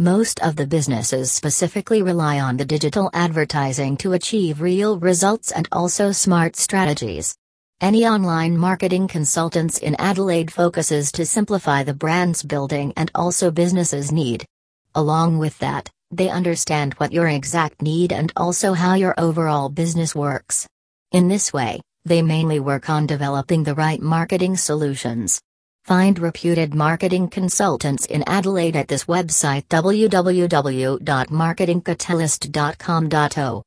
Most of the businesses specifically rely on the digital advertising to achieve real results and also smart strategies. Any online marketing consultants in Adelaide focuses to simplify the brand's building and also businesses need. Along with that, they understand what your exact need and also how your overall business works. In this way, they mainly work on developing the right marketing solutions. Find reputed marketing consultants in Adelaide at this website www.marketingcatalyst.com.au.